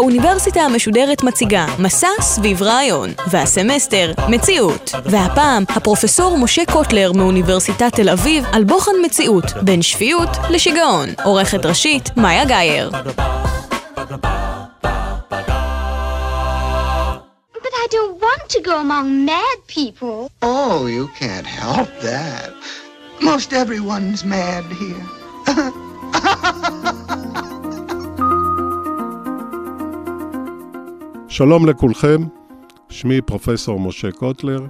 האוניברסיטה המשודרת מציגה מסע סביב רעיון, והסמסטר מציאות. והפעם הפרופסור משה קוטלר מאוניברסיטת תל אביב על בוחן מציאות בין שפיות לשיגעון. עורכת ראשית מאיה גאייר. But I don't want to go among mad people. Oh, you can't help that. Most everyone's mad here. שלום לכולכם, שמי פרופסור משה קוטלר,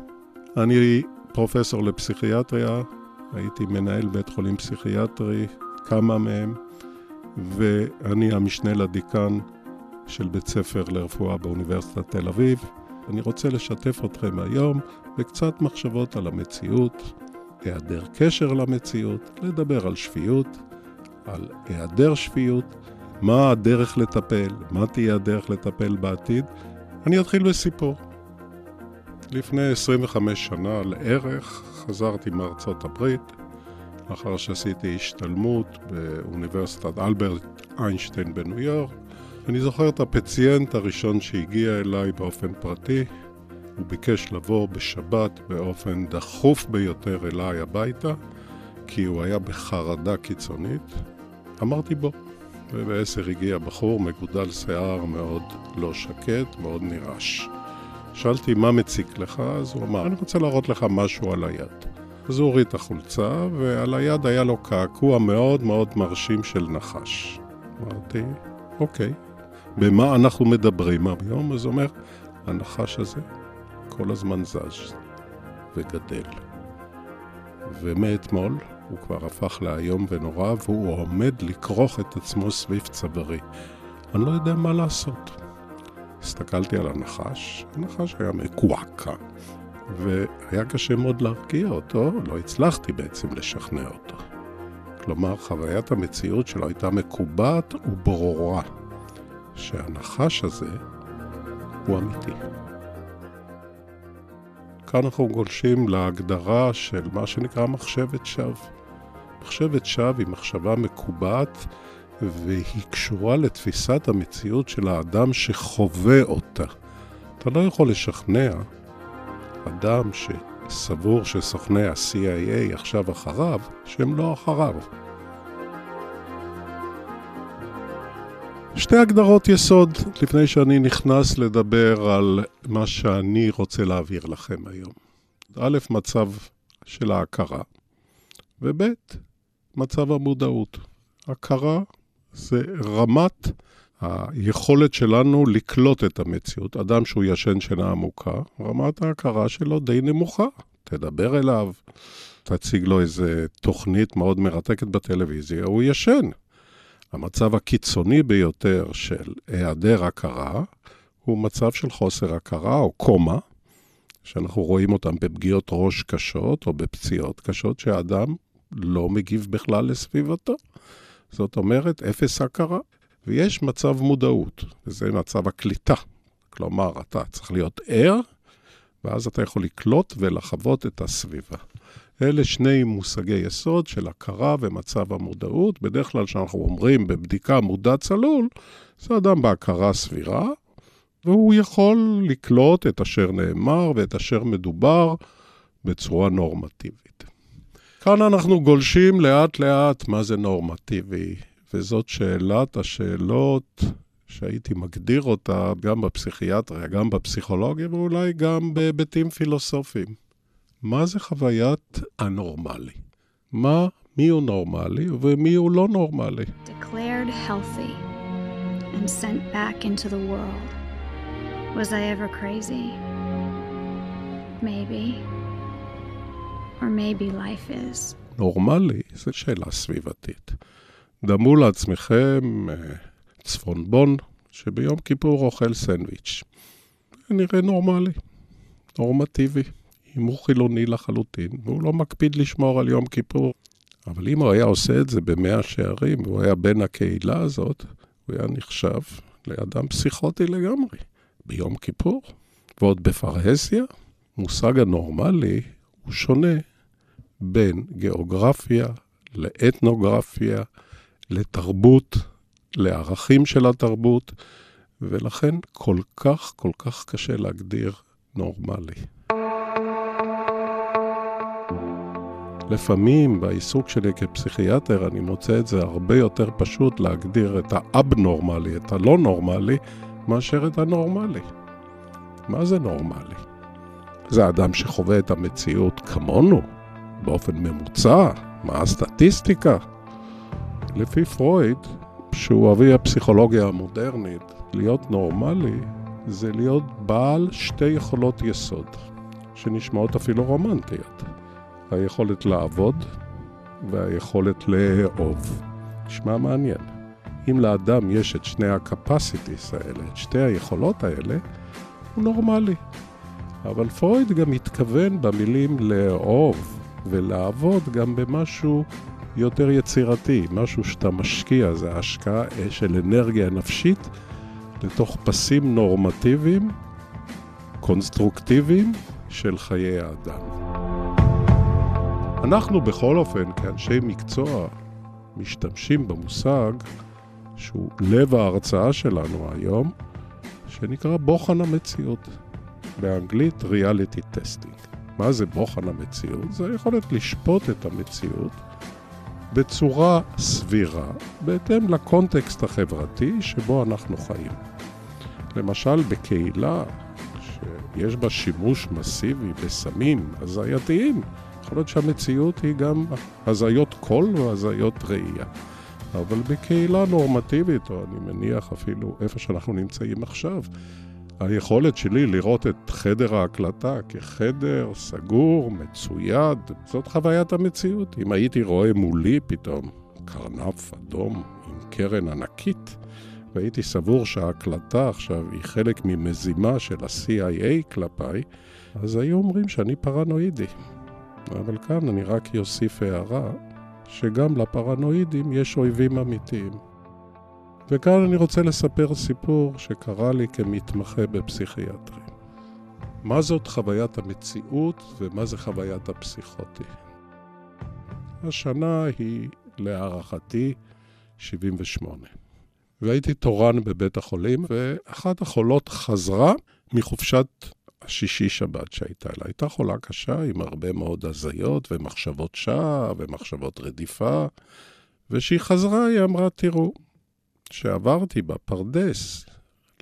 אני פרופסור לפסיכיאטריה, הייתי מנהל בית חולים פסיכיאטרי, כמה מהם, ואני המשנה לדיקן של בית ספר לרפואה באוניברסיטת תל אביב. אני רוצה לשתף אתכם היום בקצת מחשבות על המציאות, היעדר קשר למציאות, לדבר על שפיות, על היעדר שפיות, מה הדרך לטפל, מה תהיה הדרך לטפל בעתיד. אני אתחיל בסיפור. לפני 25 שנה לערך חזרתי מארצות הברית, לאחר שעשיתי השתלמות באוניברסיטת אלברט איינשטיין בניו יורק. אני זוכר את הפציינט הראשון שהגיע אליי באופן פרטי. הוא ביקש לבוא בשבת באופן דחוף ביותר אליי הביתה, כי הוא היה בחרדה קיצונית. אמרתי בוא. ובעשר הגיע בחור מגודל שיער מאוד לא שקט, מאוד נרעש. שאלתי, מה מציק לך? אז הוא אמר, אני רוצה להראות לך משהו על היד. אז הוא הוריד את החולצה, ועל היד היה לו קעקוע מאוד מאוד מרשים של נחש. אמרתי, אוקיי, במה אנחנו מדברים היום? אז הוא אומר, הנחש הזה כל הזמן זז וגדל. ומאתמול הוא כבר הפך לאיום ונורא, והוא עומד לכרוך את עצמו סביב צווארי. אני לא יודע מה לעשות. הסתכלתי על הנחש, הנחש היה מקועקע, והיה קשה מאוד להרגיע אותו, לא הצלחתי בעצם לשכנע אותו. כלומר, חוויית המציאות שלו הייתה מקובעת וברורה, שהנחש הזה הוא אמיתי. כאן אנחנו גולשים להגדרה של מה שנקרא מחשבת שווא. מחשבת שווא היא מחשבה מקובעת והיא קשורה לתפיסת המציאות של האדם שחווה אותה. אתה לא יכול לשכנע אדם שסבור שסוכני ה-CIA עכשיו אחריו, שהם לא אחריו. שתי הגדרות יסוד לפני שאני נכנס לדבר על מה שאני רוצה להעביר לכם היום. א', מצב של ההכרה, וב', מצב המודעות. הכרה זה רמת היכולת שלנו לקלוט את המציאות. אדם שהוא ישן שינה עמוקה, רמת ההכרה שלו די נמוכה. תדבר אליו, תציג לו איזה תוכנית מאוד מרתקת בטלוויזיה, הוא ישן. המצב הקיצוני ביותר של היעדר הכרה הוא מצב של חוסר הכרה או קומה, שאנחנו רואים אותם בפגיעות ראש קשות או בפציעות קשות, שהאדם לא מגיב בכלל לסביבתו. זאת אומרת, אפס הכרה. ויש מצב מודעות, וזה מצב הקליטה. כלומר, אתה צריך להיות ער, ואז אתה יכול לקלוט ולחוות את הסביבה. אלה שני מושגי יסוד של הכרה ומצב המודעות. בדרך כלל כשאנחנו אומרים בבדיקה מודע צלול, זה אדם בהכרה סבירה, והוא יכול לקלוט את אשר נאמר ואת אשר מדובר בצורה נורמטיבית. כאן אנחנו גולשים לאט לאט מה זה נורמטיבי, וזאת שאלת השאלות שהייתי מגדיר אותה גם בפסיכיאטריה, גם בפסיכולוגיה ואולי גם בהיבטים פילוסופיים. מה זה חוויית הנורמלי? מה, מי הוא נורמלי ומי הוא לא נורמלי? Was I ever crazy? Maybe. נורמלי זו שאלה סביבתית. דמו לעצמכם אה, צפונבון שביום כיפור אוכל סנדוויץ'. זה נראה נורמלי, נורמטיבי. אם הוא חילוני לחלוטין, והוא לא מקפיד לשמור על יום כיפור, אבל אם הוא היה עושה את זה במאה שערים, והוא היה בן הקהילה הזאת, הוא היה נחשב לאדם פסיכוטי לגמרי. ביום כיפור, ועוד בפרהסיה, מושג הנורמלי הוא שונה בין גיאוגרפיה לאתנוגרפיה, לתרבות, לערכים של התרבות, ולכן כל כך כל כך קשה להגדיר נורמלי. לפעמים בעיסוק שלי כפסיכיאטר אני מוצא את זה הרבה יותר פשוט להגדיר את האבנורמלי, את הלא נורמלי, מאשר את הנורמלי. מה זה נורמלי? זה אדם שחווה את המציאות כמונו, באופן ממוצע, מה הסטטיסטיקה? לפי פרויד, שהוא אבי הפסיכולוגיה המודרנית, להיות נורמלי זה להיות בעל שתי יכולות יסוד, שנשמעות אפילו רומנטיות. היכולת לעבוד והיכולת לאהוב. נשמע מעניין. אם לאדם יש את שני ה-capacities האלה, את שתי היכולות האלה, הוא נורמלי. אבל פרויד גם התכוון במילים לאהוב ולעבוד גם במשהו יותר יצירתי, משהו שאתה משקיע, זה השקעה של אנרגיה נפשית לתוך פסים נורמטיביים, קונסטרוקטיביים של חיי האדם. אנחנו בכל אופן, כאנשי מקצוע, משתמשים במושג שהוא לב ההרצאה שלנו היום, שנקרא בוחן המציאות. באנגלית reality testing. מה זה בוחן המציאות? זה היכולת לשפוט את המציאות בצורה סבירה, בהתאם לקונטקסט החברתי שבו אנחנו חיים. למשל, בקהילה שיש בה שימוש מסיבי בסמים הזייתיים, יכול להיות שהמציאות היא גם הזיות קול והזיות ראייה. אבל בקהילה נורמטיבית, או אני מניח אפילו איפה שאנחנו נמצאים עכשיו, היכולת שלי לראות את חדר ההקלטה כחדר סגור, מצויד, זאת חוויית המציאות. אם הייתי רואה מולי פתאום קרנף אדום עם קרן ענקית, והייתי סבור שההקלטה עכשיו היא חלק ממזימה של ה-CIA כלפיי, אז היו אומרים שאני פרנואידי. אבל כאן אני רק אוסיף הערה, שגם לפרנואידים יש אויבים אמיתיים. וכאן אני רוצה לספר סיפור שקרה לי כמתמחה בפסיכיאטרי. מה זאת חוויית המציאות ומה זה חוויית הפסיכוטי? השנה היא, להערכתי, 78. והייתי תורן בבית החולים, ואחת החולות חזרה מחופשת השישי-שבת שהייתה לה. הייתה חולה קשה עם הרבה מאוד הזיות ומחשבות שווא ומחשבות רדיפה, וכשהיא חזרה היא אמרה, תראו, כשעברתי בפרדס,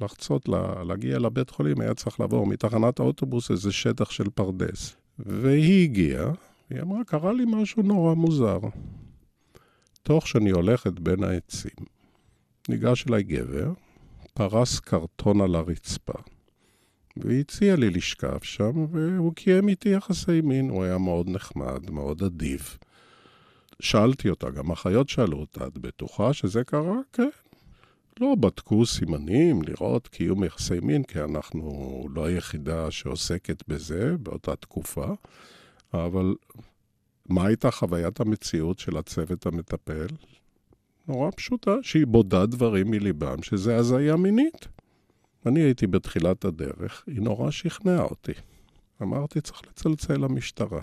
לחצות, לה, להגיע לבית חולים, היה צריך לעבור מתחנת האוטובוס איזה שטח של פרדס. והיא הגיעה, היא אמרה, קרה לי משהו נורא מוזר. תוך שאני הולכת בין העצים, ניגש אליי גבר, פרס קרטון על הרצפה. והציע לי לשכב שם, והוא קיים איתי יחסי מין. הוא היה מאוד נחמד, מאוד אדיב. שאלתי אותה, גם אחיות שאלו אותה, את בטוחה שזה קרה? כן. לא בדקו סימנים, לראות קיום יחסי מין, כי אנחנו לא היחידה שעוסקת בזה באותה תקופה, אבל מה הייתה חוויית המציאות של הצוות המטפל? נורא פשוטה, שהיא בודה דברים מליבם, שזה הזיה מינית. אני הייתי בתחילת הדרך, היא נורא שכנעה אותי. אמרתי, צריך לצלצל למשטרה.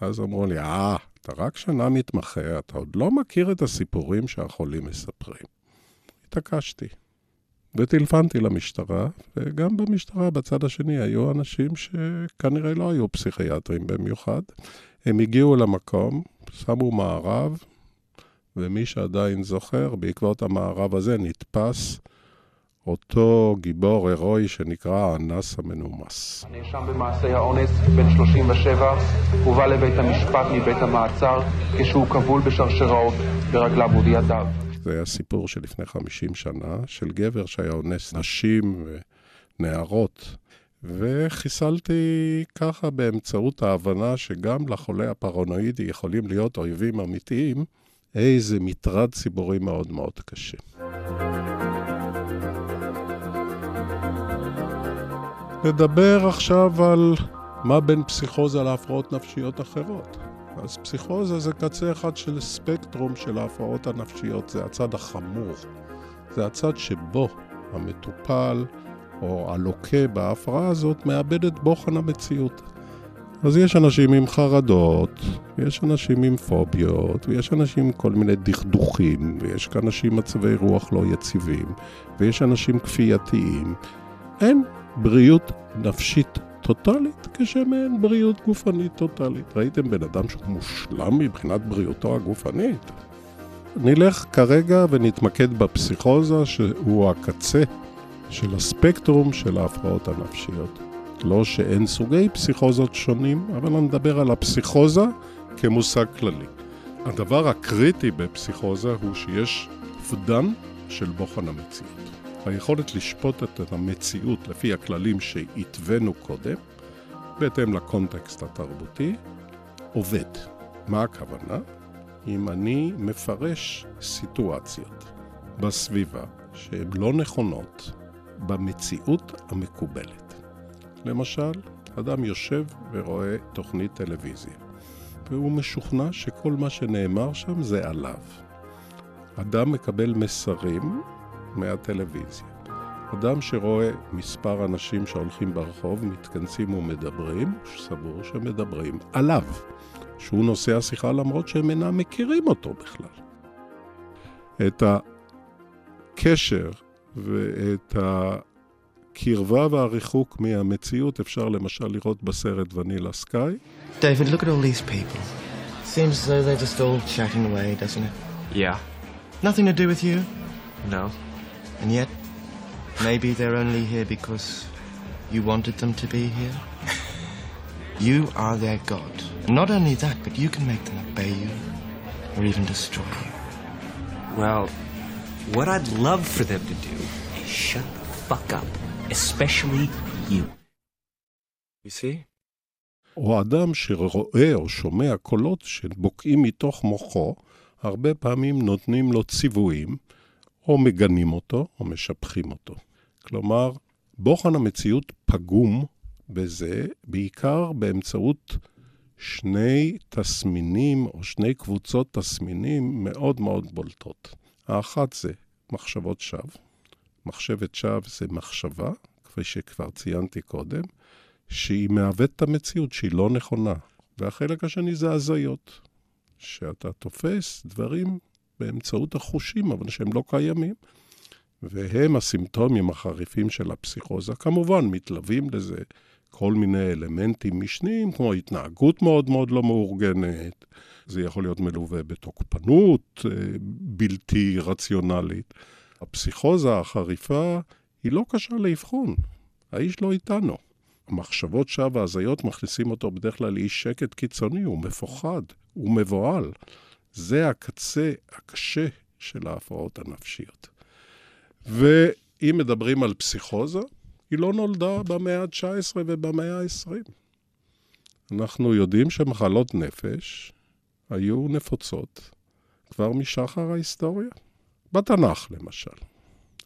אז אמרו לי, אה, אתה רק שנה מתמחה, אתה עוד לא מכיר את הסיפורים שהחולים מספרים. התעקשתי. וטלפנתי למשטרה, וגם במשטרה בצד השני היו אנשים שכנראה לא היו פסיכיאטרים במיוחד. הם הגיעו למקום, שמו מערב, ומי שעדיין זוכר, בעקבות המערב הזה נתפס אותו גיבור הירואי שנקרא האנס המנומס. הנאשם במעשי האונס, בן 37, הובא לבית המשפט מבית המעצר כשהוא כבול בשרשראות ברגליו ובידיו. זה היה סיפור של לפני 50 שנה, של גבר שהיה אונס נשים ונערות. וחיסלתי ככה באמצעות ההבנה שגם לחולה הפרנואידי יכולים להיות אויבים אמיתיים, איזה מטרד ציבורי מאוד מאוד קשה. נדבר עכשיו על מה בין פסיכוזה להפרעות נפשיות אחרות. אז פסיכוזה זה קצה אחד של ספקטרום של ההפרעות הנפשיות, זה הצד החמור. זה הצד שבו המטופל או הלוקה בהפרעה הזאת מאבד את בוחן המציאות. אז יש אנשים עם חרדות, ויש אנשים עם פוביות, ויש אנשים עם כל מיני דכדוכים, ויש אנשים עם מצבי רוח לא יציבים, ויש אנשים כפייתיים. אין בריאות נפשית טוטאלית כשם אין בריאות גופנית טוטאלית. ראיתם בן אדם שהוא מושלם מבחינת בריאותו הגופנית? נלך כרגע ונתמקד בפסיכוזה שהוא הקצה של הספקטרום של ההפרעות הנפשיות. לא שאין סוגי פסיכוזות שונים, אבל אני מדבר על הפסיכוזה כמושג כללי. הדבר הקריטי בפסיכוזה הוא שיש אובדן של בוחן המציאות. היכולת לשפוט את המציאות לפי הכללים שהתווינו קודם, בהתאם לקונטקסט התרבותי, עובד. מה הכוונה? אם אני מפרש סיטואציות בסביבה שהן לא נכונות במציאות המקובלת. למשל, אדם יושב ורואה תוכנית טלוויזיה, והוא משוכנע שכל מה שנאמר שם זה עליו. אדם מקבל מסרים מהטלוויזיה. אדם שרואה מספר אנשים שהולכים ברחוב, מתכנסים ומדברים, סבור שמדברים עליו, שהוא נושא השיחה למרות שהם אינם מכירים אותו בכלל. את הקשר ואת הקרבה והריחוק מהמציאות אפשר למשל לראות בסרט ונילה סקאי. David, look at all these people. Seems as though they're just all chatting away, doesn't it? Yeah. Nothing to do with you. No. And yet, maybe they're only here because you wanted them to be here. you are their god. And not only that, but you can make them obey you or even destroy you. Well, what I'd love for them to do is shut the fuck up. Especially you. You see? או אדם שרואה או שומע קולות שבוקעים מתוך מוחו, הרבה פעמים נותנים לו ציוויים, או מגנים אותו, או משבחים אותו. כלומר, בוחן המציאות פגום בזה, בעיקר באמצעות שני תסמינים, או שני קבוצות תסמינים מאוד מאוד בולטות. האחת זה מחשבות שווא. מחשבת שווא זה מחשבה, כפי שכבר ציינתי קודם, שהיא מעוות את המציאות, שהיא לא נכונה. והחלק השני זה הזיות, שאתה תופס דברים באמצעות החושים, אבל שהם לא קיימים. והם הסימפטומים החריפים של הפסיכוזה. כמובן, מתלווים לזה כל מיני אלמנטים משניים, כמו התנהגות מאוד מאוד לא מאורגנת. זה יכול להיות מלווה בתוקפנות אה, בלתי רציונלית. הפסיכוזה החריפה היא לא קשה לאבחון. האיש לא איתנו. המחשבות שווא וההזיות מכניסים אותו בדרך כלל לאי שקט קיצוני, הוא מפוחד, הוא מבוהל. זה הקצה הקשה של ההפרעות הנפשיות. ואם מדברים על פסיכוזה, היא לא נולדה במאה ה-19 ובמאה ה-20. אנחנו יודעים שמחלות נפש היו נפוצות כבר משחר ההיסטוריה. בתנ"ך, למשל.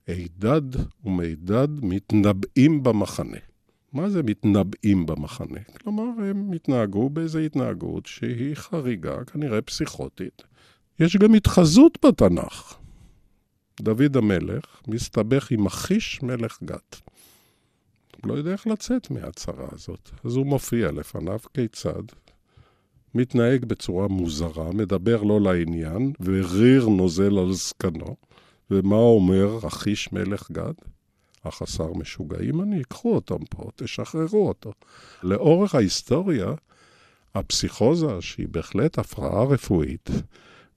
הידד ומידד מתנבאים במחנה. מה זה מתנבאים במחנה? כלומר, הם התנהגו באיזו התנהגות שהיא חריגה, כנראה פסיכוטית. יש גם התחזות בתנ"ך. דוד המלך מסתבך עם אחיש מלך גת. הוא לא יודע איך לצאת מהצרה הזאת. אז הוא מופיע לפניו כיצד, מתנהג בצורה מוזרה, מדבר לא לעניין, וריר נוזל על זקנו. ומה אומר אחיש מלך גד? החסר משוגעים אני, ייקחו אותם פה, תשחררו אותו. לאורך ההיסטוריה, הפסיכוזה, שהיא בהחלט הפרעה רפואית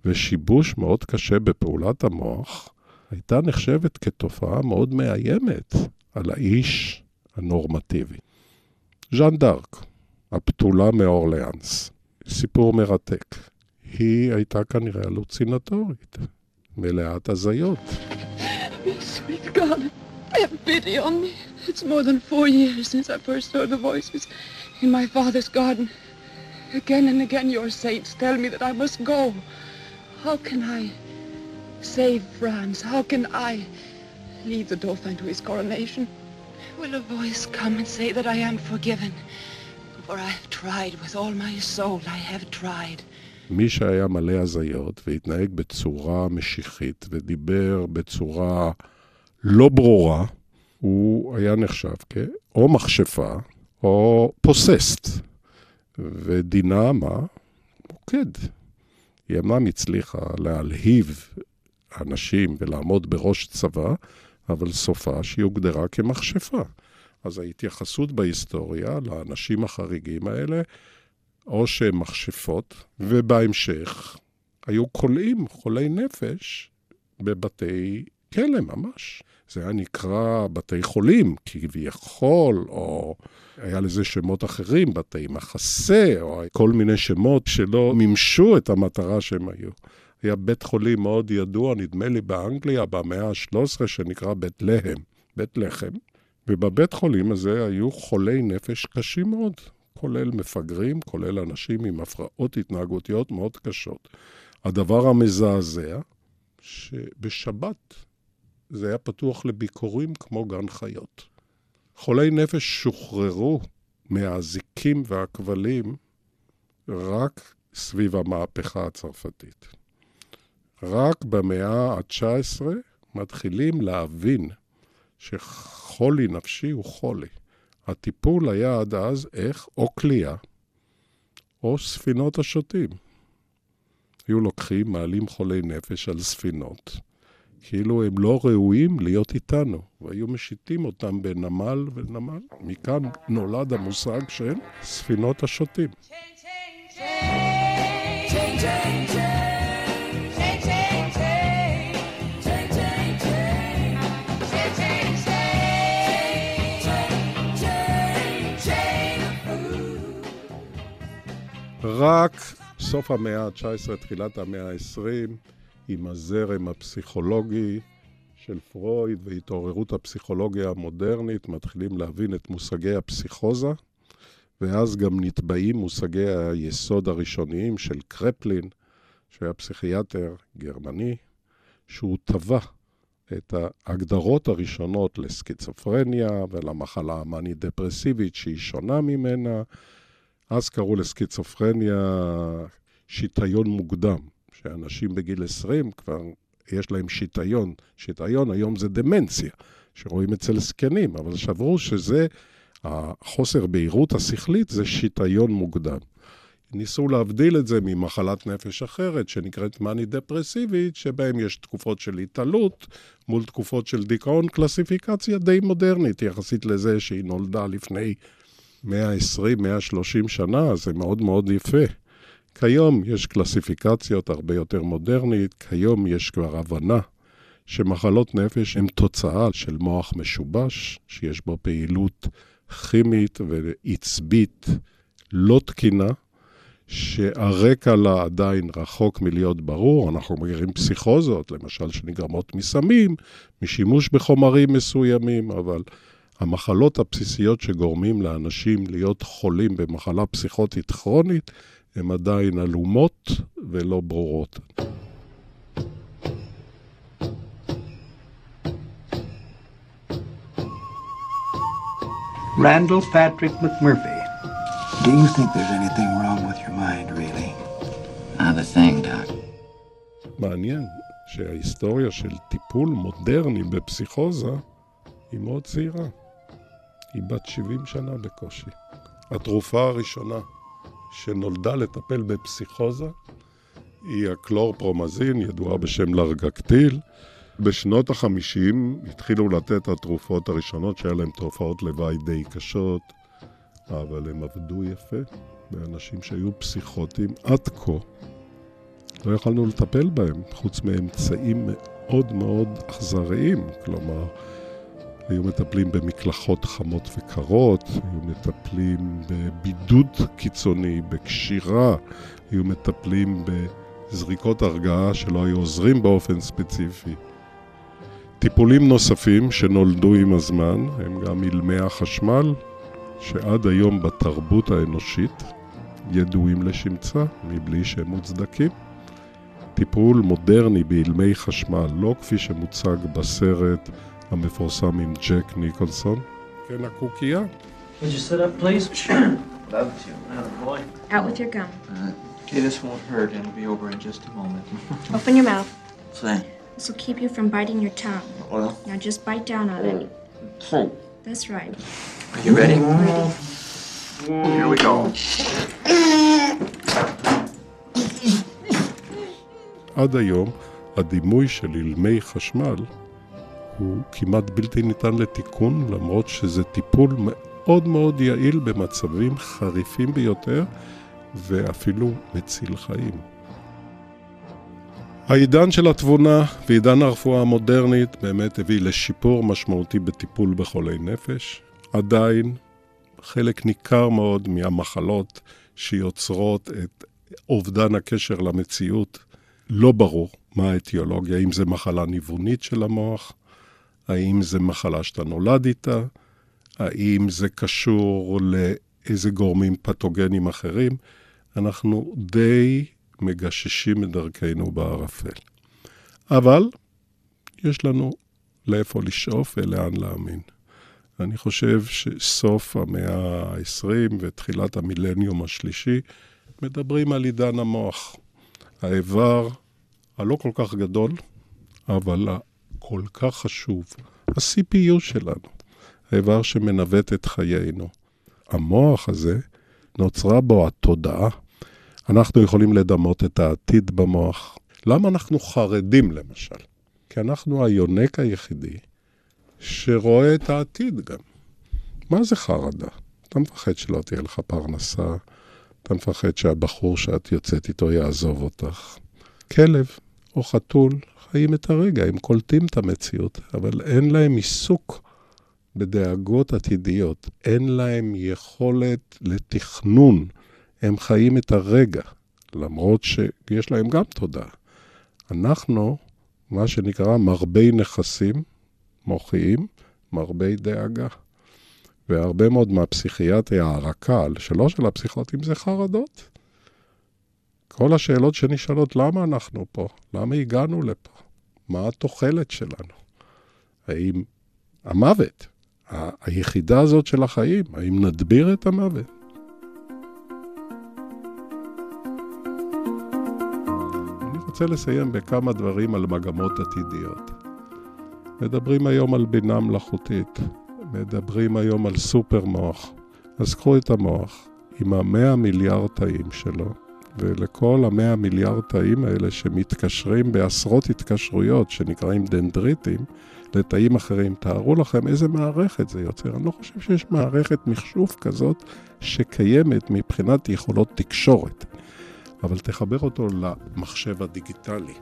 ושיבוש מאוד קשה בפעולת המוח, הייתה נחשבת כתופעה מאוד מאיימת על האיש הנורמטיבי. ז'אן דארק, הפתולה מאורליאנס, סיפור מרתק. היא הייתה כנראה הלוצינטורית, מלאת הזיות. Sweet God, have pity on me. It's more than four years since I first heard the voices in my father's garden. Again and again your saints tell me that I must go. How can I save France? How can I lead the Dauphin to his coronation? Will a voice come and say that I am forgiven? For I have tried with all my soul, I have tried. מי שהיה מלא הזיות והתנהג בצורה משיחית ודיבר בצורה לא ברורה, הוא היה נחשב כאו מכשפה או פוססט. ודינה מה? מוקד. היא אמנם הצליחה להלהיב אנשים ולעמוד בראש צבא, אבל סופה שהיא הוגדרה כמכשפה. אז ההתייחסות בהיסטוריה לאנשים החריגים האלה, או שהם מכשפות, ובהמשך היו כולאים, חולי נפש, בבתי כלא ממש. זה היה נקרא בתי חולים, כביכול, או היה לזה שמות אחרים, בתי מחסה, או כל מיני שמות שלא מימשו את המטרה שהם היו. היה בית חולים מאוד ידוע, נדמה לי באנגליה, במאה ה-13, שנקרא בית להם, בית לחם. ובבית חולים הזה היו חולי נפש קשים מאוד, כולל מפגרים, כולל אנשים עם הפרעות התנהגותיות מאוד קשות. הדבר המזעזע, שבשבת זה היה פתוח לביקורים כמו גן חיות. חולי נפש שוחררו מהאזיקים והכבלים רק סביב המהפכה הצרפתית. רק במאה ה-19 מתחילים להבין שחולי נפשי הוא חולי. הטיפול היה עד אז איך או כליאה או ספינות השוטים. היו לוקחים, מעלים חולי נפש על ספינות, כאילו הם לא ראויים להיות איתנו, והיו משיתים אותם בנמל ונמל. מכאן נולד המושג של ספינות השוטים. רק סוף המאה ה-19, תחילת המאה ה-20, עם הזרם הפסיכולוגי של פרויד והתעוררות הפסיכולוגיה המודרנית, מתחילים להבין את מושגי הפסיכוזה, ואז גם נתבעים מושגי היסוד הראשוניים של קרפלין, שהיה פסיכיאטר גרמני, שהוא טבע את ההגדרות הראשונות לסקיצופרניה ולמחלה המאנית-דפרסיבית שהיא שונה ממנה. אז קראו לסקיצופרניה שיטיון מוקדם. שאנשים בגיל 20 כבר יש להם שיטיון. שיטיון היום זה דמנציה, שרואים אצל זקנים, אבל שברו שזה, החוסר בהירות השכלית זה שיטיון מוקדם. ניסו להבדיל את זה ממחלת נפש אחרת, שנקראת מאני דפרסיבית, שבהם יש תקופות של התעלות מול תקופות של דיכאון, קלסיפיקציה די מודרנית יחסית לזה שהיא נולדה לפני 120-130 שנה, זה מאוד מאוד יפה. כיום יש קלסיפיקציות הרבה יותר מודרנית, כיום יש כבר הבנה שמחלות נפש הן תוצאה של מוח משובש, שיש בו פעילות כימית ועצבית לא תקינה, שהרקע לה עדיין רחוק מלהיות ברור. אנחנו מכירים פסיכוזות, למשל, שנגרמות מסמים, משימוש בחומרים מסוימים, אבל המחלות הבסיסיות שגורמים לאנשים להיות חולים במחלה פסיכוטית כרונית, הן עדיין עלומות ולא ברורות. Randall Patrick McMurphy. Do you think there's anything wrong with your mind, really? Not a thing, Doc. מעניין שההיסטוריה של טיפול מודרני בפסיכוזה היא מאוד צעירה. היא בת 70 שנה בקושי. התרופה הראשונה שנולדה לטפל בפסיכוזה היא הקלורפרומזין, ידועה בשם לרגקטיל. בשנות החמישים התחילו לתת את התרופות הראשונות שהיה להן תופעות לוואי די קשות, אבל הם עבדו יפה באנשים שהיו פסיכוטיים עד כה. לא יכולנו לטפל בהם, חוץ מאמצעים מאוד מאוד אכזריים, כלומר, היו מטפלים במקלחות חמות וקרות, היו מטפלים בבידוד קיצוני, בקשירה, היו מטפלים בזריקות הרגעה שלא היו עוזרים באופן ספציפי. טיפולים נוספים שנולדו עם הזמן הם גם אילמי החשמל, שעד היום בתרבות האנושית ידועים לשמצה מבלי שהם מוצדקים. טיפול מודרני באילמי חשמל, לא כפי שמוצג בסרט המפורסם עם ג'ק ניקולסון. כן, הקוקייה. Would you sit up, please? Love to. Oh, boy. Out with your gum. Uh, okay, this won't hurt, and it'll be over in just a moment. Open your mouth. Say. This will keep you from biting your tongue. Well, Now just bite down on it. oh. That's right. Are you ready? Here we go. עד היום, הדימוי של אילמי חשמל הוא כמעט בלתי ניתן לתיקון, למרות שזה טיפול מאוד מאוד יעיל במצבים חריפים ביותר, ואפילו מציל חיים. העידן של התבונה ועידן הרפואה המודרנית באמת הביא לשיפור משמעותי בטיפול בחולי נפש. עדיין חלק ניכר מאוד מהמחלות שיוצרות את אובדן הקשר למציאות, לא ברור מה האטיולוגיה, האם זה מחלה ניוונית של המוח, האם זה מחלה שאתה נולד איתה, האם זה קשור לאיזה גורמים פתוגנים אחרים. אנחנו די מגששים את דרכנו בערפל. אבל יש לנו לאיפה לשאוף ולאן להאמין. אני חושב שסוף המאה ה-20 ותחילת המילניום השלישי מדברים על עידן המוח. האיבר הלא כל כך גדול, אבל הכל כך חשוב, ה-CPU שלנו, האיבר שמנווט את חיינו. המוח הזה, נוצרה בו התודעה. אנחנו יכולים לדמות את העתיד במוח. למה אנחנו חרדים, למשל? כי אנחנו היונק היחידי שרואה את העתיד גם. מה זה חרדה? אתה מפחד שלא תהיה לך פרנסה, אתה מפחד שהבחור שאת יוצאת איתו יעזוב אותך. כלב או חתול חיים את הרגע, הם קולטים את המציאות, אבל אין להם עיסוק בדאגות עתידיות, אין להם יכולת לתכנון, הם חיים את הרגע, למרות שיש להם גם תודעה. אנחנו, מה שנקרא מרבי נכסים מוחיים, מרבי דאגה. והרבה מאוד מהפסיכיאטריה הרכה, שלא של הפסיכוטים, זה חרדות. כל השאלות שנשאלות, למה אנחנו פה? למה הגענו לפה? מה התוחלת שלנו? האם המוות, היחידה הזאת של החיים, האם נדביר את המוות? אני רוצה לסיים בכמה דברים על מגמות עתידיות. מדברים היום על בינה מלאכותית, מדברים היום על סופר מוח. אז קחו את המוח עם המאה מיליארד תאים שלו, ולכל המאה מיליארד תאים האלה שמתקשרים בעשרות התקשרויות שנקראים דנדריטים לתאים אחרים, תארו לכם איזה מערכת זה יוצר. אני לא חושב שיש מערכת מחשוב כזאת שקיימת מבחינת יכולות תקשורת. אבל תחבר אותו למחשב הדיגיטלי.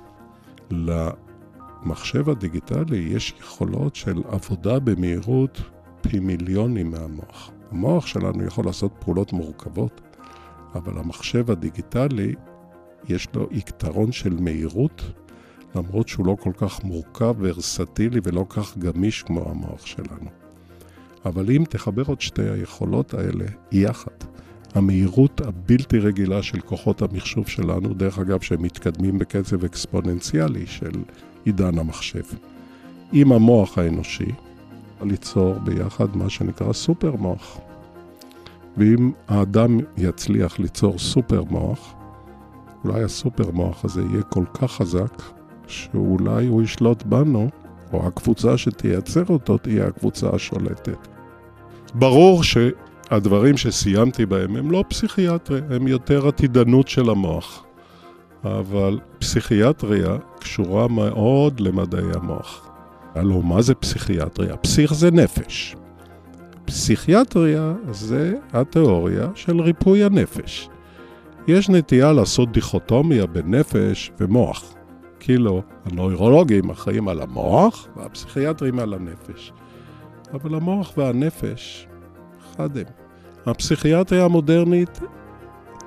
למחשב הדיגיטלי יש יכולות של עבודה במהירות פי מיליונים מהמוח. המוח שלנו יכול לעשות פעולות מורכבות, אבל המחשב הדיגיטלי יש לו יתרון של מהירות, למרות שהוא לא כל כך מורכב, ורסטילי ולא כך גמיש כמו המוח שלנו. אבל אם תחבר את שתי היכולות האלה יחד, המהירות הבלתי רגילה של כוחות המחשוב שלנו, דרך אגב, שהם מתקדמים בקצב אקספוננציאלי של עידן המחשב, עם המוח האנושי, ליצור ביחד מה שנקרא סופר מוח. ואם האדם יצליח ליצור סופר מוח, אולי הסופר מוח הזה יהיה כל כך חזק, שאולי הוא ישלוט בנו, או הקבוצה שתייצר אותו תהיה הקבוצה השולטת. ברור שהדברים שסיימתי בהם הם לא פסיכיאטריה, הם יותר עתידנות של המוח. אבל פסיכיאטריה קשורה מאוד למדעי המוח. הלו, מה זה פסיכיאטריה? פסיך זה נפש. פסיכיאטריה זה התיאוריה של ריפוי הנפש. יש נטייה לעשות דיכוטומיה בין נפש ומוח. כאילו, הנוירולוגים אחראים על המוח והפסיכיאטרים על הנפש. אבל המוח והנפש, אחד הם. הפסיכיאטריה המודרנית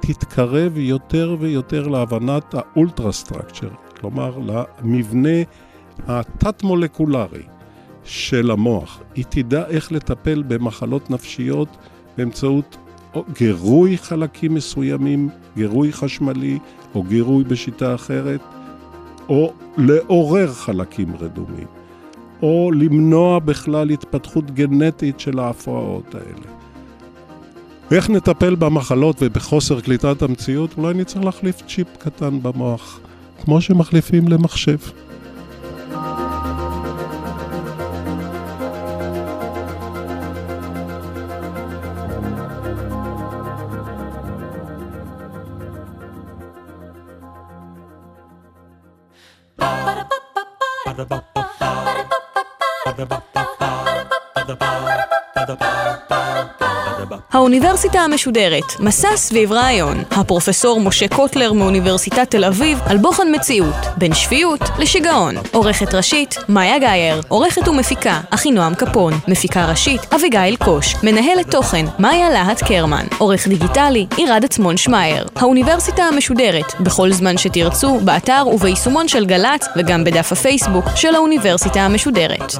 תתקרב יותר ויותר להבנת האולטרה סטרקצ'ר, כלומר למבנה התת-מולקולרי של המוח. היא תדע איך לטפל במחלות נפשיות באמצעות גירוי חלקים מסוימים, גירוי חשמלי או גירוי בשיטה אחרת, או לעורר חלקים רדומים, או למנוע בכלל התפתחות גנטית של ההפרעות האלה. איך נטפל במחלות ובחוסר קליטת המציאות? אולי נצטרך להחליף צ'יפ קטן במוח, כמו שמחליפים למחשב. האוניברסיטה המשודרת, מסע סביב רעיון. הפרופסור משה קוטלר מאוניברסיטת תל אביב על בוחן מציאות, בין שפיות לשיגעון. עורכת ראשית, מאיה גאייר. עורכת ומפיקה, אחינועם קפון. מפיקה ראשית, אביגיל קוש. מנהלת תוכן, מאיה להט קרמן. עורך דיגיטלי, עירד עצמון שמייר. האוניברסיטה המשודרת, בכל זמן שתרצו, באתר וביישומון של גל"צ, וגם בדף הפייסבוק של האוניברסיטה המשודרת.